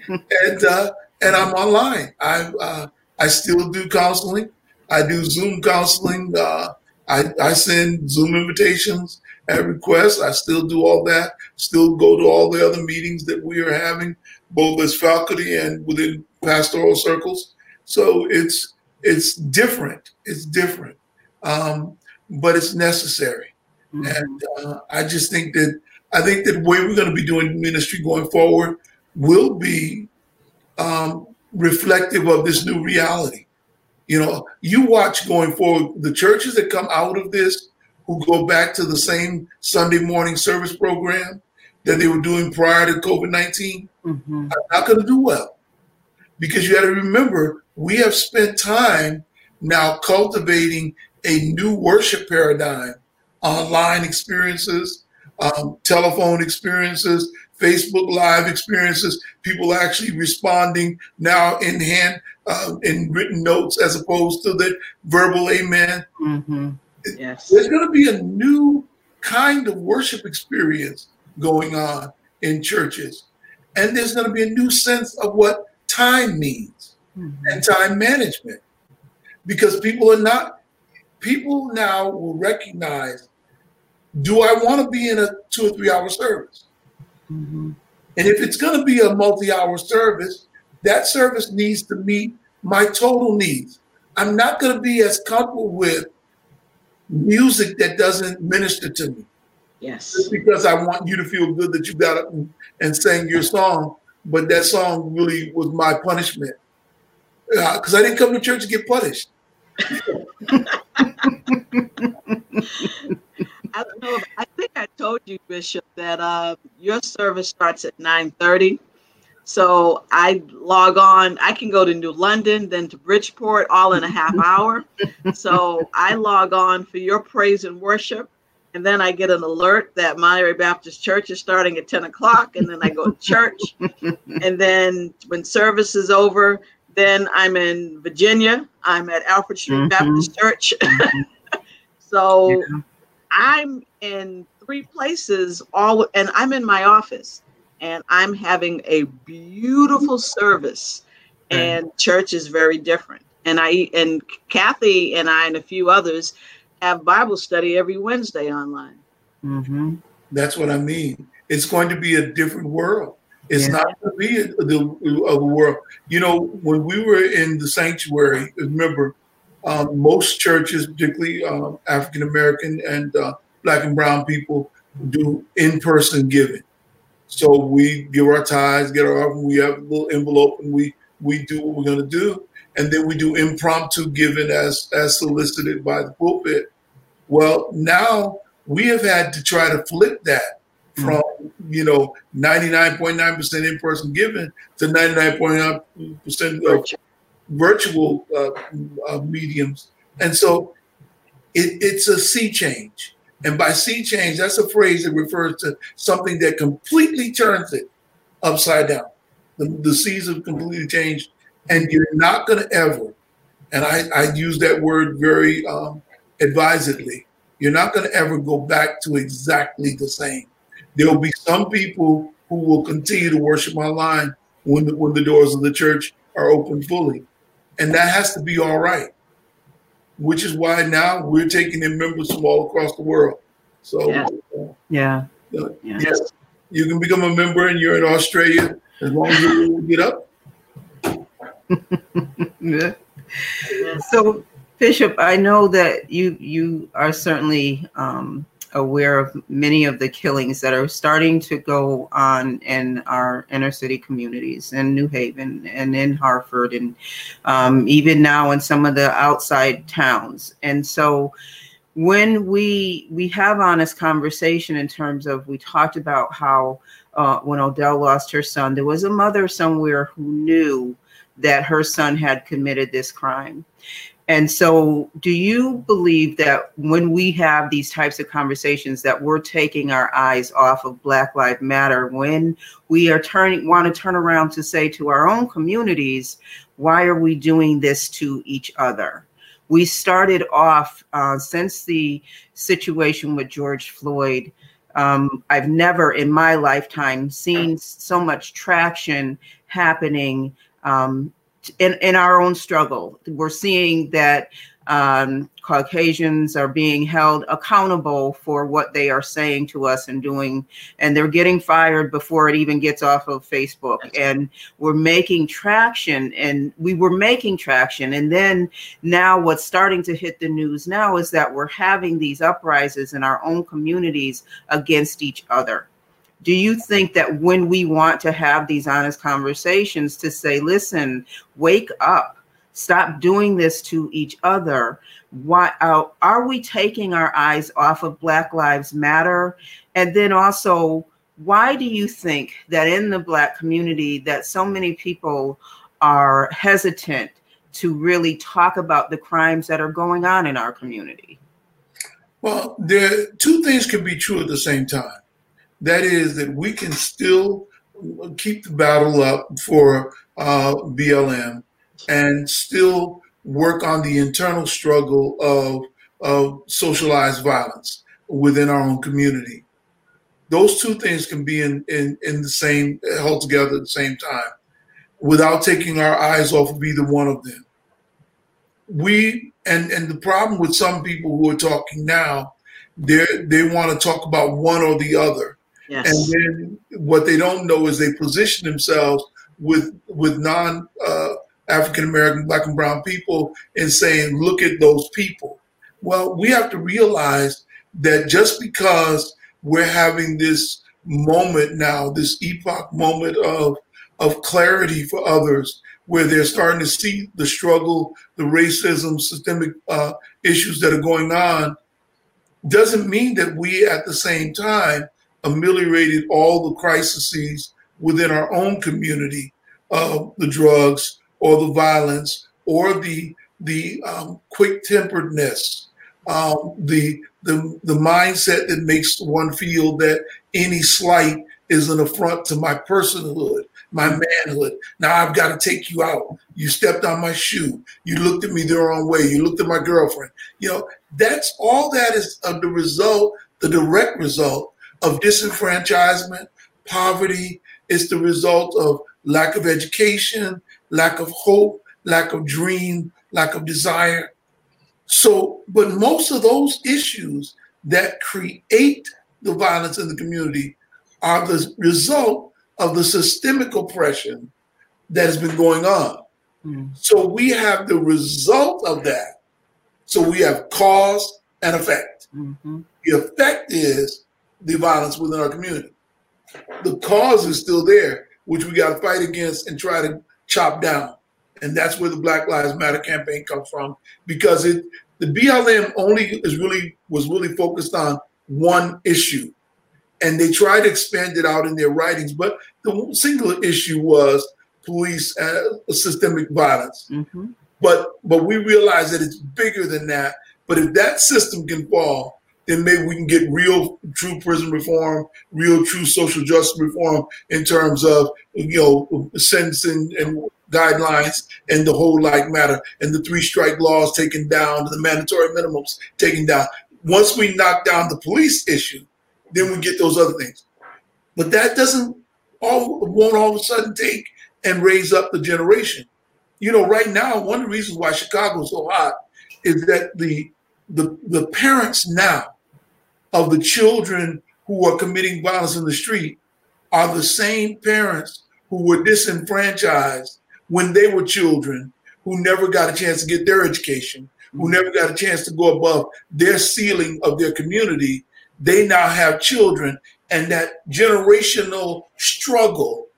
and uh, and I'm online. I uh, I still do counseling. I do Zoom counseling uh, I, I send Zoom invitations at request. I still do all that. Still go to all the other meetings that we are having, both as faculty and within pastoral circles. So it's it's different. It's different, um, but it's necessary. Mm-hmm. And uh, I just think that I think that the way we're going to be doing ministry going forward will be um, reflective of this new reality. You know, you watch going forward the churches that come out of this who go back to the same Sunday morning service program that they were doing prior to COVID 19 mm-hmm. are not going to do well. Because you got to remember, we have spent time now cultivating a new worship paradigm, online experiences, um, telephone experiences, Facebook Live experiences, people actually responding now in hand, uh, in written notes as opposed to the verbal amen. Mm-hmm. Yes. There's going to be a new kind of worship experience going on in churches. And there's going to be a new sense of what time means mm-hmm. and time management. Because people are not, people now will recognize do I want to be in a two or three hour service? Mm-hmm. And if it's going to be a multi hour service, that service needs to meet my total needs. I'm not going to be as comfortable with music that doesn't minister to me. Yes. Just because I want you to feel good that you got up and, and sang your song, but that song really was my punishment. Because uh, I didn't come to church to get punished. I don't know. I think I told you, Bishop, that uh, your service starts at 9:30. So I log on. I can go to New London, then to Bridgeport, all in a half hour. so I log on for your praise and worship, and then I get an alert that Monterey Baptist Church is starting at 10 o'clock, and then I go to church. and then when service is over, then I'm in Virginia. I'm at Alfred Street mm-hmm. Baptist Church. so yeah. I'm in three places all and I'm in my office and I'm having a beautiful service and church is very different. And I and Kathy and I and a few others have Bible study every Wednesday online. Mm-hmm. That's what I mean. It's going to be a different world. It's yeah. not going to be a, the, of a world. You know, when we were in the sanctuary, remember, um, most churches, particularly um, African American and uh, Black and Brown people, do in-person giving. So we give our tithes, get our offering, we have a little envelope, and we we do what we're going to do, and then we do impromptu giving as as solicited by the pulpit. Well, now we have had to try to flip that from you know 99.9% in-person giving to 99.9% virtual uh, uh, mediums, and so it, it's a sea change. And by sea change, that's a phrase that refers to something that completely turns it upside down. The, the seas have completely changed, and you're not going to ever, and I, I use that word very um, advisedly, you're not going to ever go back to exactly the same. There will be some people who will continue to worship online when the, when the doors of the church are open fully. And that has to be all right which is why now we're taking in members from all across the world. So, yeah. Uh, yeah. Uh, yeah. Yes, you can become a member and you're in Australia as long as you get up. yeah. So, Bishop, I know that you you are certainly um, aware of many of the killings that are starting to go on in our inner city communities in New Haven and in Hartford and um, even now in some of the outside towns. And so when we we have honest conversation in terms of we talked about how uh, when Odell lost her son, there was a mother somewhere who knew that her son had committed this crime. And so, do you believe that when we have these types of conversations, that we're taking our eyes off of Black Lives Matter when we are turning, want to turn around to say to our own communities, why are we doing this to each other? We started off uh, since the situation with George Floyd. Um, I've never in my lifetime seen so much traction happening um, in, in our own struggle. We're seeing that um, Caucasians are being held accountable for what they are saying to us and doing, and they're getting fired before it even gets off of Facebook. And we're making traction, and we were making traction. And then now, what's starting to hit the news now is that we're having these uprisings in our own communities against each other do you think that when we want to have these honest conversations to say listen wake up. Stop doing this to each other. Why uh, are we taking our eyes off of black lives matter? And then also why do you think that in the black community that so many people are hesitant to really talk about the crimes that are going on in our community? Well there two things can be true at the same time that is that we can still keep the battle up for uh, blm and still work on the internal struggle of, of socialized violence within our own community. Those two things can be in, in, in the same, held together at the same time without taking our eyes off of either one of them. We, and, and the problem with some people who are talking now, they they want to talk about one or the other. Yes. And then what they don't know is they position themselves with with non uh, African American, black and brown people and saying, look at those people. Well, we have to realize that just because we're having this moment now, this epoch moment of, of clarity for others, where they're starting to see the struggle, the racism, systemic uh, issues that are going on, doesn't mean that we at the same time ameliorated all the crises within our own community, of the drugs, or the violence or the the um, quick temperedness, um, the the the mindset that makes one feel that any slight is an affront to my personhood, my manhood. Now I've got to take you out. You stepped on my shoe. You looked at me the wrong way. You looked at my girlfriend. You know, that's all that is the result, the direct result of disenfranchisement, poverty. It's the result of lack of education, lack of hope, lack of dream, lack of desire. So, but most of those issues that create the violence in the community are the result of the systemic oppression that has been going on. Mm. So we have the result of that. So we have cause and effect. Mm-hmm. The effect is the violence within our community. The cause is still there, which we got to fight against and try to chop down. And that's where the Black Lives Matter campaign comes from because it the BLM only is really was really focused on one issue. And they tried to expand it out in their writings, but the single issue was police uh, systemic violence. Mm-hmm. But but we realize that it's bigger than that. But if that system can fall, then maybe we can get real, true prison reform, real, true social justice reform in terms of you know sentencing and guidelines and the whole like matter and the three strike laws taken down, the mandatory minimums taken down. Once we knock down the police issue, then we get those other things. But that doesn't all won't all of a sudden take and raise up the generation. You know, right now, one of the reasons why Chicago is so hot is that the the the parents now of the children who are committing violence in the street are the same parents who were disenfranchised when they were children, who never got a chance to get their education, who mm-hmm. never got a chance to go above their ceiling of their community. They now have children, and that generational struggle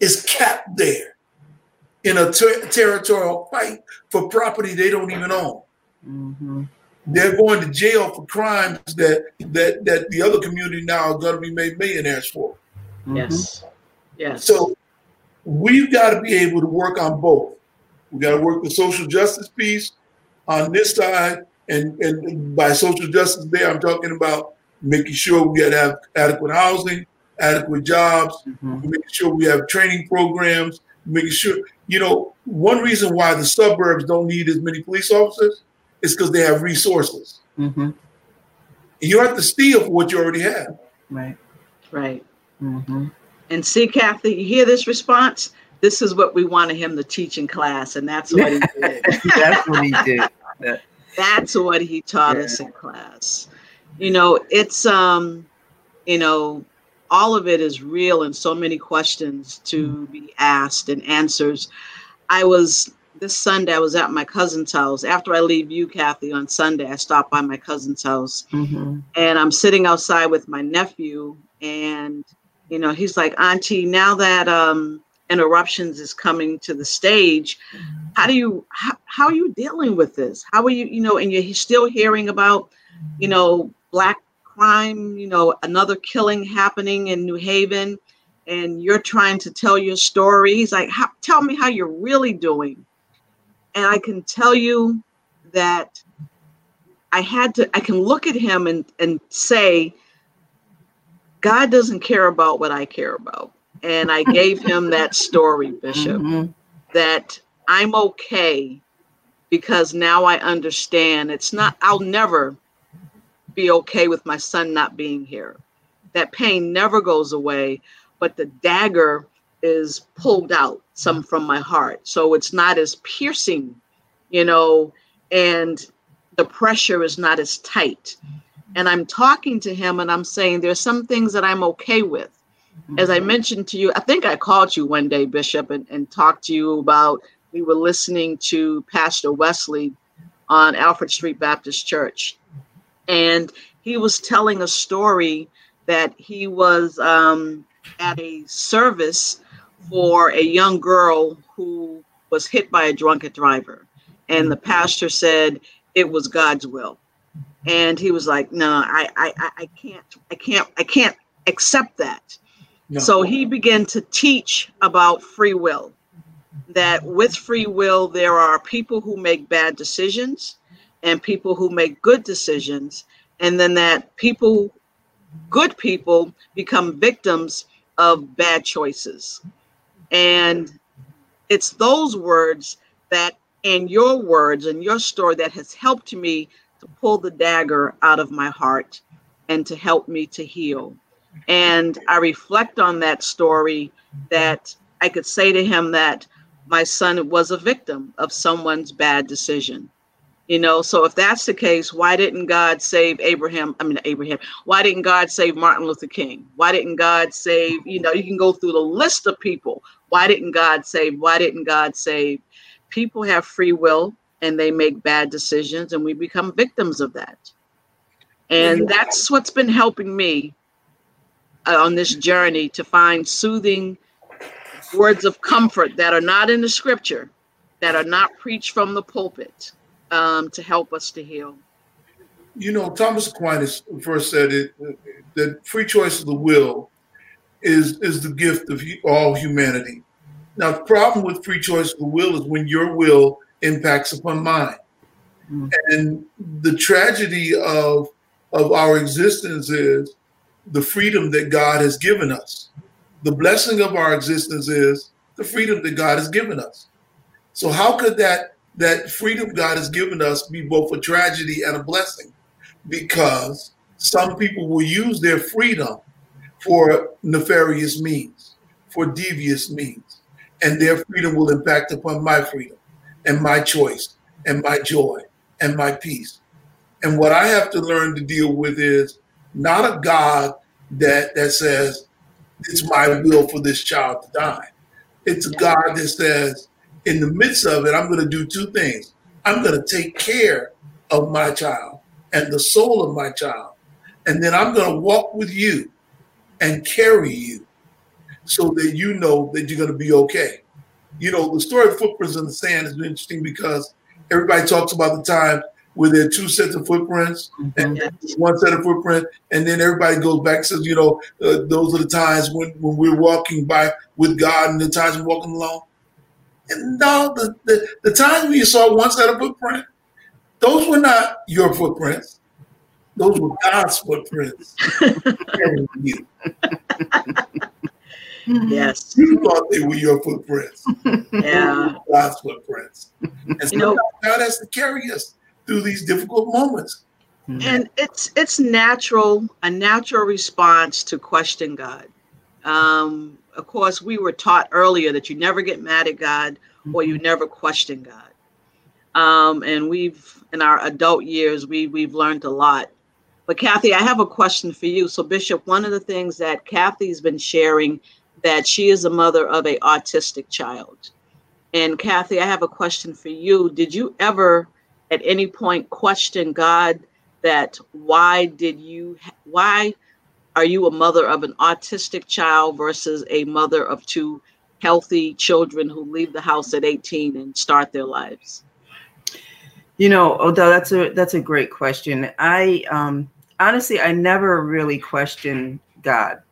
is capped there in a ter- territorial fight for property they don't even own. Mm-hmm they're going to jail for crimes that that that the other community now are going to be made millionaires for. Mm-hmm. Yes. Yes. So we've got to be able to work on both. We got to work the social justice piece on this side, and and by social justice there, I'm talking about making sure we have adequate housing, adequate jobs, mm-hmm. making sure we have training programs, making sure you know one reason why the suburbs don't need as many police officers is because they have resources. Mm-hmm. You have to steal for what you already have. Right. Right. Mm-hmm. And see, Kathy, you hear this response? This is what we wanted him to teach in class, and that's what he did. that's what he did. That's what he taught yeah. us in class. You know, it's um, you know, all of it is real and so many questions to mm-hmm. be asked and answers. I was this Sunday, I was at my cousin's house. After I leave you, Kathy, on Sunday, I stop by my cousin's house, mm-hmm. and I'm sitting outside with my nephew, and you know, he's like, Auntie, now that um, interruptions is coming to the stage. How do you how, how are you dealing with this? How are you, you know, and you're still hearing about, you know, black crime, you know, another killing happening in New Haven, and you're trying to tell your story. He's like, tell me how you're really doing. And I can tell you that I had to, I can look at him and, and say, God doesn't care about what I care about. And I gave him that story, Bishop, mm-hmm. that I'm okay because now I understand it's not, I'll never be okay with my son not being here. That pain never goes away, but the dagger is pulled out some from my heart. So it's not as piercing, you know, and the pressure is not as tight. And I'm talking to him and I'm saying there's some things that I'm okay with. As I mentioned to you, I think I called you one day, Bishop, and, and talked to you about we were listening to Pastor Wesley on Alfred Street Baptist Church. And he was telling a story that he was um, at a service for a young girl who was hit by a drunken driver. And the pastor said it was God's will. And he was like, no, I, I, I can't, I can't, I can't accept that. No. So he began to teach about free will, that with free will, there are people who make bad decisions and people who make good decisions. And then that people, good people, become victims of bad choices. And it's those words that, and your words and your story, that has helped me to pull the dagger out of my heart and to help me to heal. And I reflect on that story that I could say to him that my son was a victim of someone's bad decision. You know, so if that's the case, why didn't God save Abraham? I mean, Abraham. Why didn't God save Martin Luther King? Why didn't God save, you know, you can go through the list of people. Why didn't God save? Why didn't God save? People have free will and they make bad decisions, and we become victims of that. And that's what's been helping me uh, on this journey to find soothing words of comfort that are not in the scripture, that are not preached from the pulpit um, to help us to heal. You know, Thomas Aquinas first said it that free choice of the will is is the gift of all humanity. Now, the problem with free choice of the will is when your will impacts upon mine, mm. and the tragedy of of our existence is the freedom that God has given us. The blessing of our existence is the freedom that God has given us. So, how could that that freedom God has given us be both a tragedy and a blessing because some people will use their freedom for nefarious means, for devious means, and their freedom will impact upon my freedom and my choice and my joy and my peace. And what I have to learn to deal with is not a God that that says it's my will for this child to die. It's a God that says in the midst of it, I'm going to do two things. I'm going to take care of my child and the soul of my child. And then I'm going to walk with you and carry you so that you know that you're going to be okay. You know, the story of footprints in the sand is interesting because everybody talks about the time where there are two sets of footprints mm-hmm. and one set of footprint, and then everybody goes back and says, you know, uh, those are the times when, when we're walking by with God and the times we're walking along. And no, the, the, the times when you saw one set of footprint, those were not your footprints. Those were God's footprints. you. Yes. You thought they were your footprints. Yeah. God's footprints. And so you know, God has to carry us through these difficult moments. And it's it's natural, a natural response to question God. Um, of course, we were taught earlier that you never get mad at God or you mm-hmm. never question God. Um, and we've, in our adult years, we we've learned a lot. But Kathy, I have a question for you. So, Bishop, one of the things that Kathy's been sharing that she is a mother of a autistic child. And Kathy, I have a question for you. Did you ever, at any point, question God that why did you why are you a mother of an autistic child versus a mother of two healthy children who leave the house at 18 and start their lives? You know, Odell, that's a that's a great question. I um, honestly, I never really questioned God.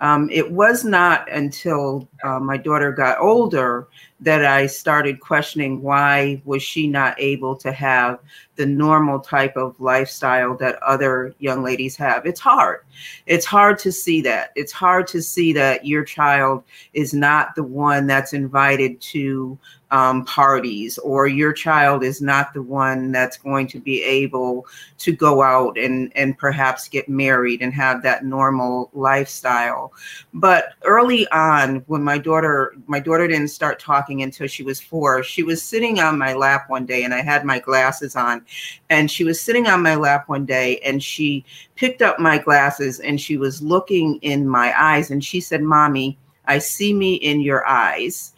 Um, it was not until uh, my daughter got older that I started questioning why was she not able to have the normal type of lifestyle that other young ladies have. It's hard. It's hard to see that. It's hard to see that your child is not the one that's invited to um, parties or your child is not the one that's going to be able to go out and, and perhaps get married and have that normal lifestyle. But early on, when my daughter, my daughter didn't start talking until she was four, she was sitting on my lap one day and I had my glasses on and she was sitting on my lap one day and she picked up my glasses and she was looking in my eyes and she said, mommy, I see me in your eyes.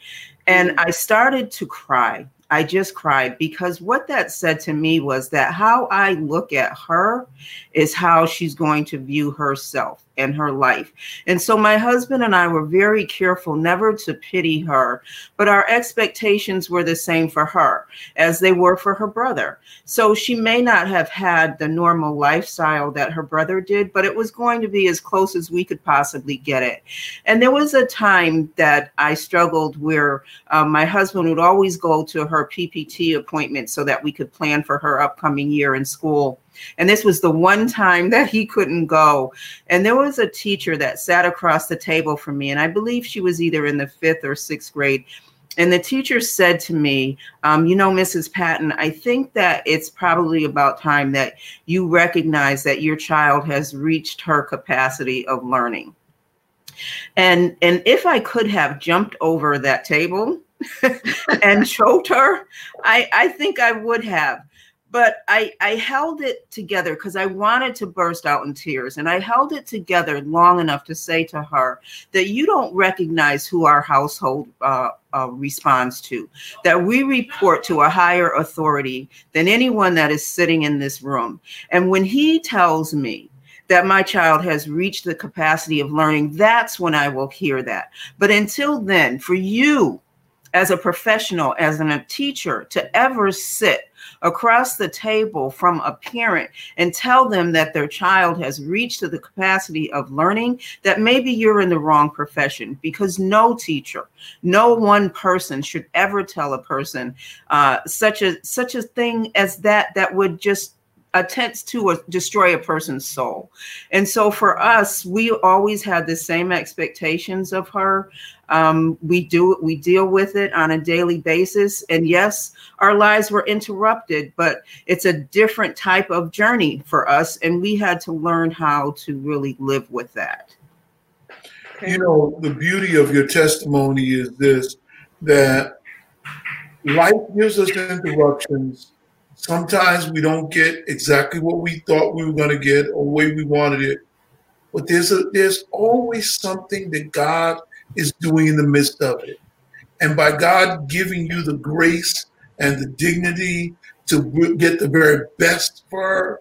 And mm. I started to cry. I just cried because what that said to me was that how I look at her is how she's going to view herself and her life. And so my husband and I were very careful never to pity her, but our expectations were the same for her as they were for her brother. So she may not have had the normal lifestyle that her brother did, but it was going to be as close as we could possibly get it. And there was a time that I struggled where um, my husband would always go to her PPT appointment so that we could plan for her upcoming year in school. And this was the one time that he couldn't go. And there was a teacher that sat across the table from me, and I believe she was either in the fifth or sixth grade. And the teacher said to me, um, You know, Mrs. Patton, I think that it's probably about time that you recognize that your child has reached her capacity of learning. And, and if I could have jumped over that table and choked her, I, I think I would have but I, I held it together because I wanted to burst out in tears. And I held it together long enough to say to her that you don't recognize who our household uh, uh, responds to, that we report to a higher authority than anyone that is sitting in this room. And when he tells me, that my child has reached the capacity of learning, that's when I will hear that. But until then, for you as a professional, as a teacher, to ever sit across the table from a parent and tell them that their child has reached the capacity of learning, that maybe you're in the wrong profession because no teacher, no one person should ever tell a person uh, such a such a thing as that that would just attempts to destroy a person's soul. And so for us, we always had the same expectations of her. Um, we do we deal with it on a daily basis. And yes, our lives were interrupted, but it's a different type of journey for us. And we had to learn how to really live with that. You know, the beauty of your testimony is this that life gives us interruptions Sometimes we don't get exactly what we thought we were going to get or the way we wanted it. But there's a there's always something that God is doing in the midst of it. And by God giving you the grace and the dignity to get the very best for her,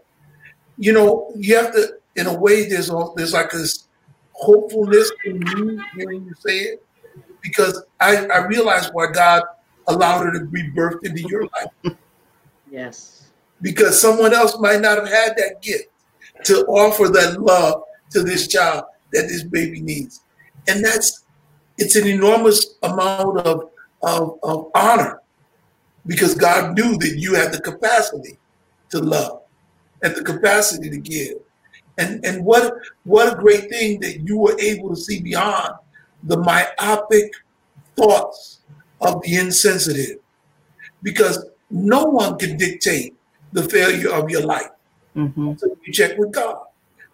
you know, you have to, in a way, there's all, there's like this hopefulness in you hearing you say it, because I, I realize why God allowed her to be birthed into your life. Yes. Because someone else might not have had that gift to offer that love to this child that this baby needs. And that's it's an enormous amount of, of, of honor because God knew that you had the capacity to love and the capacity to give. And and what what a great thing that you were able to see beyond the myopic thoughts of the insensitive. Because no one can dictate the failure of your life. Mm-hmm. So you check with God.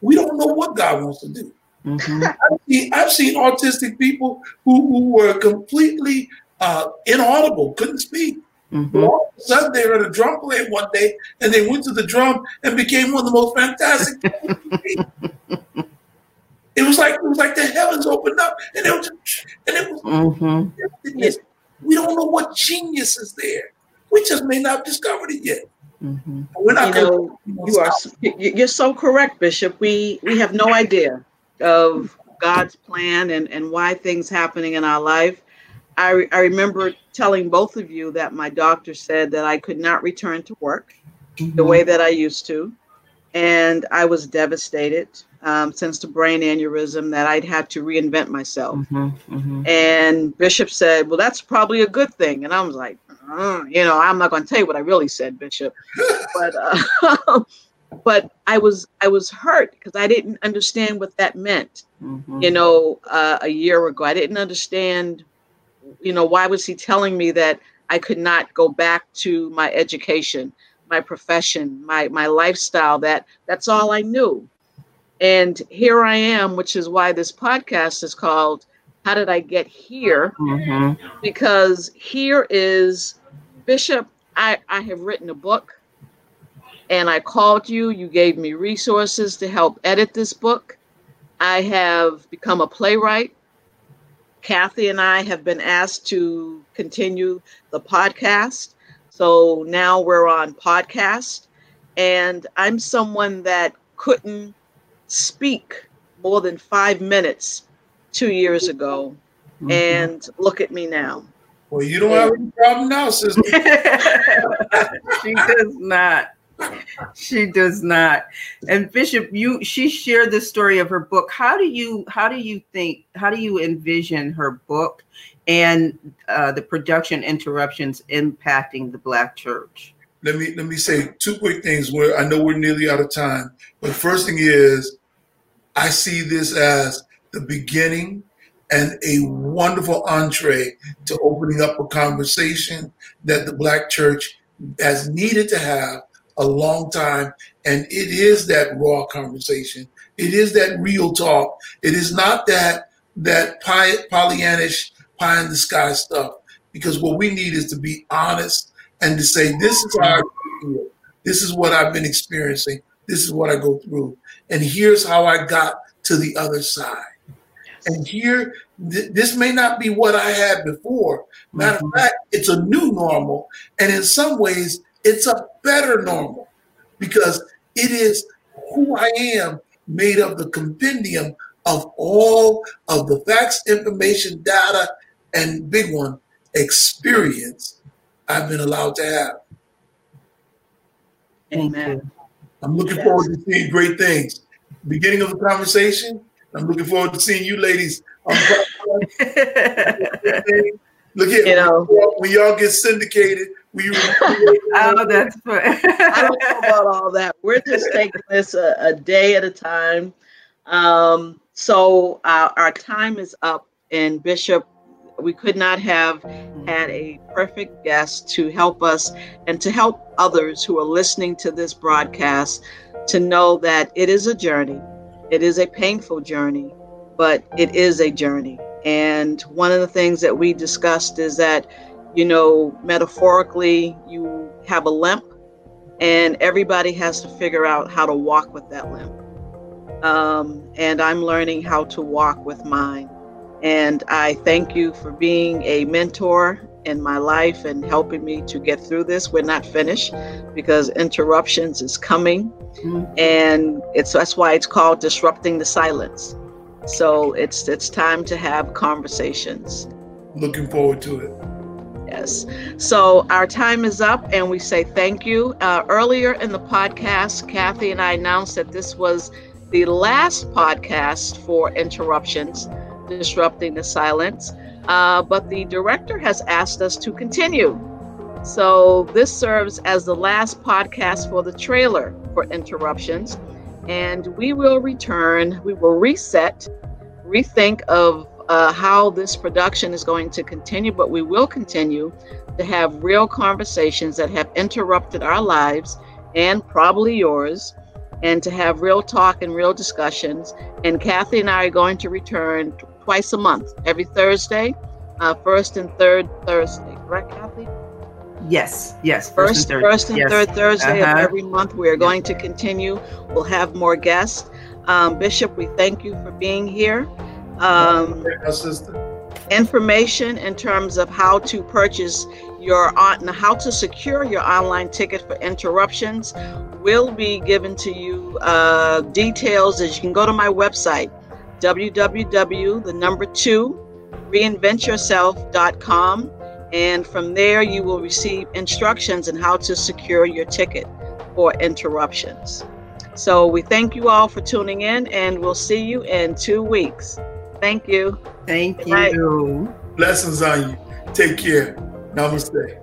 We don't know what God wants to do. Mm-hmm. I've, seen, I've, seen, autistic people who, who were completely uh, inaudible, couldn't speak. Mm-hmm. All of a sudden, they heard a drum play one day, and they went to the drum and became one of the most fantastic. it was like it was like the heavens opened up, and it was, and it was. Mm-hmm. We don't know what genius is there. We just may not have discovered it yet. Mm-hmm. We're not you know, you are you're so correct, Bishop. We we have no idea of God's plan and and why things happening in our life. I, I remember telling both of you that my doctor said that I could not return to work mm-hmm. the way that I used to. And I was devastated um, since the brain aneurysm that I'd had to reinvent myself. Mm-hmm, mm-hmm. And Bishop said, Well, that's probably a good thing. And I was like, uh, You know, I'm not going to tell you what I really said, Bishop. but, uh, but I was I was hurt because I didn't understand what that meant. Mm-hmm. You know, uh, a year ago, I didn't understand. You know, why was he telling me that I could not go back to my education, my profession, my my lifestyle? That that's all I knew. And here I am, which is why this podcast is called "How Did I Get Here?" Mm-hmm. Because here is Bishop. I I have written a book and I called you. You gave me resources to help edit this book. I have become a playwright. Kathy and I have been asked to continue the podcast. So now we're on podcast. And I'm someone that couldn't speak more than five minutes two years ago. Mm-hmm. And look at me now. Well, you don't have any problem now, sister. she does not she does not. And Bishop, you she shared the story of her book. How do you how do you think how do you envision her book and uh, the production interruptions impacting the Black church? Let me let me say two quick things. Where I know we're nearly out of time, but first thing is, I see this as the beginning and a wonderful entree to opening up a conversation that the Black church has needed to have a long time. And it is that raw conversation. It is that real talk. It is not that that pie, Pollyannish pie in the sky stuff. Because what we need is to be honest and to say, this is how I feel. This is what I've been experiencing. This is what I go through. And here's how I got to the other side. And here, th- this may not be what I had before. Matter mm-hmm. of fact, it's a new normal. And in some ways, it's a better normal because it is who I am made of the compendium of all of the facts, information, data, and big one, experience I've been allowed to have. Amen. I'm looking yes. forward to seeing great things. Beginning of the conversation, I'm looking forward to seeing you ladies. Look here, you know, when y'all get syndicated, we. oh, that's fun. I don't know about all that. We're just taking this a, a day at a time. Um, so uh, our time is up, and Bishop, we could not have had a perfect guest to help us and to help others who are listening to this broadcast to know that it is a journey. It is a painful journey, but it is a journey and one of the things that we discussed is that, you know, metaphorically, you have a limp, and everybody has to figure out how to walk with that limp. Um, and I'm learning how to walk with mine. And I thank you for being a mentor in my life and helping me to get through this. We're not finished because interruptions is coming, mm-hmm. and it's that's why it's called disrupting the silence. So it's it's time to have conversations. Looking forward to it. Yes. So our time is up, and we say thank you. Uh, earlier in the podcast, Kathy and I announced that this was the last podcast for interruptions, disrupting the silence. Uh, but the director has asked us to continue. So this serves as the last podcast for the trailer for interruptions and we will return. We will reset, rethink of uh, how this production is going to continue, but we will continue to have real conversations that have interrupted our lives and probably yours, and to have real talk and real discussions. And Kathy and I are going to return twice a month, every Thursday, uh, first and third Thursday. Correct, Kathy? Yes, yes. First, first and third, first and yes. third Thursday uh-huh. of every month. We are going to continue. We'll have more guests. Um, Bishop, we thank you for being here um, information in terms of how to purchase your on how to secure your online ticket for interruptions will be given to you uh, details as you can go to my website www the number two reinventyourself.com and from there you will receive instructions on how to secure your ticket for interruptions. So we thank you all for tuning in and we'll see you in two weeks. Thank you. Thank you. Blessings on you. Take care. Namaste.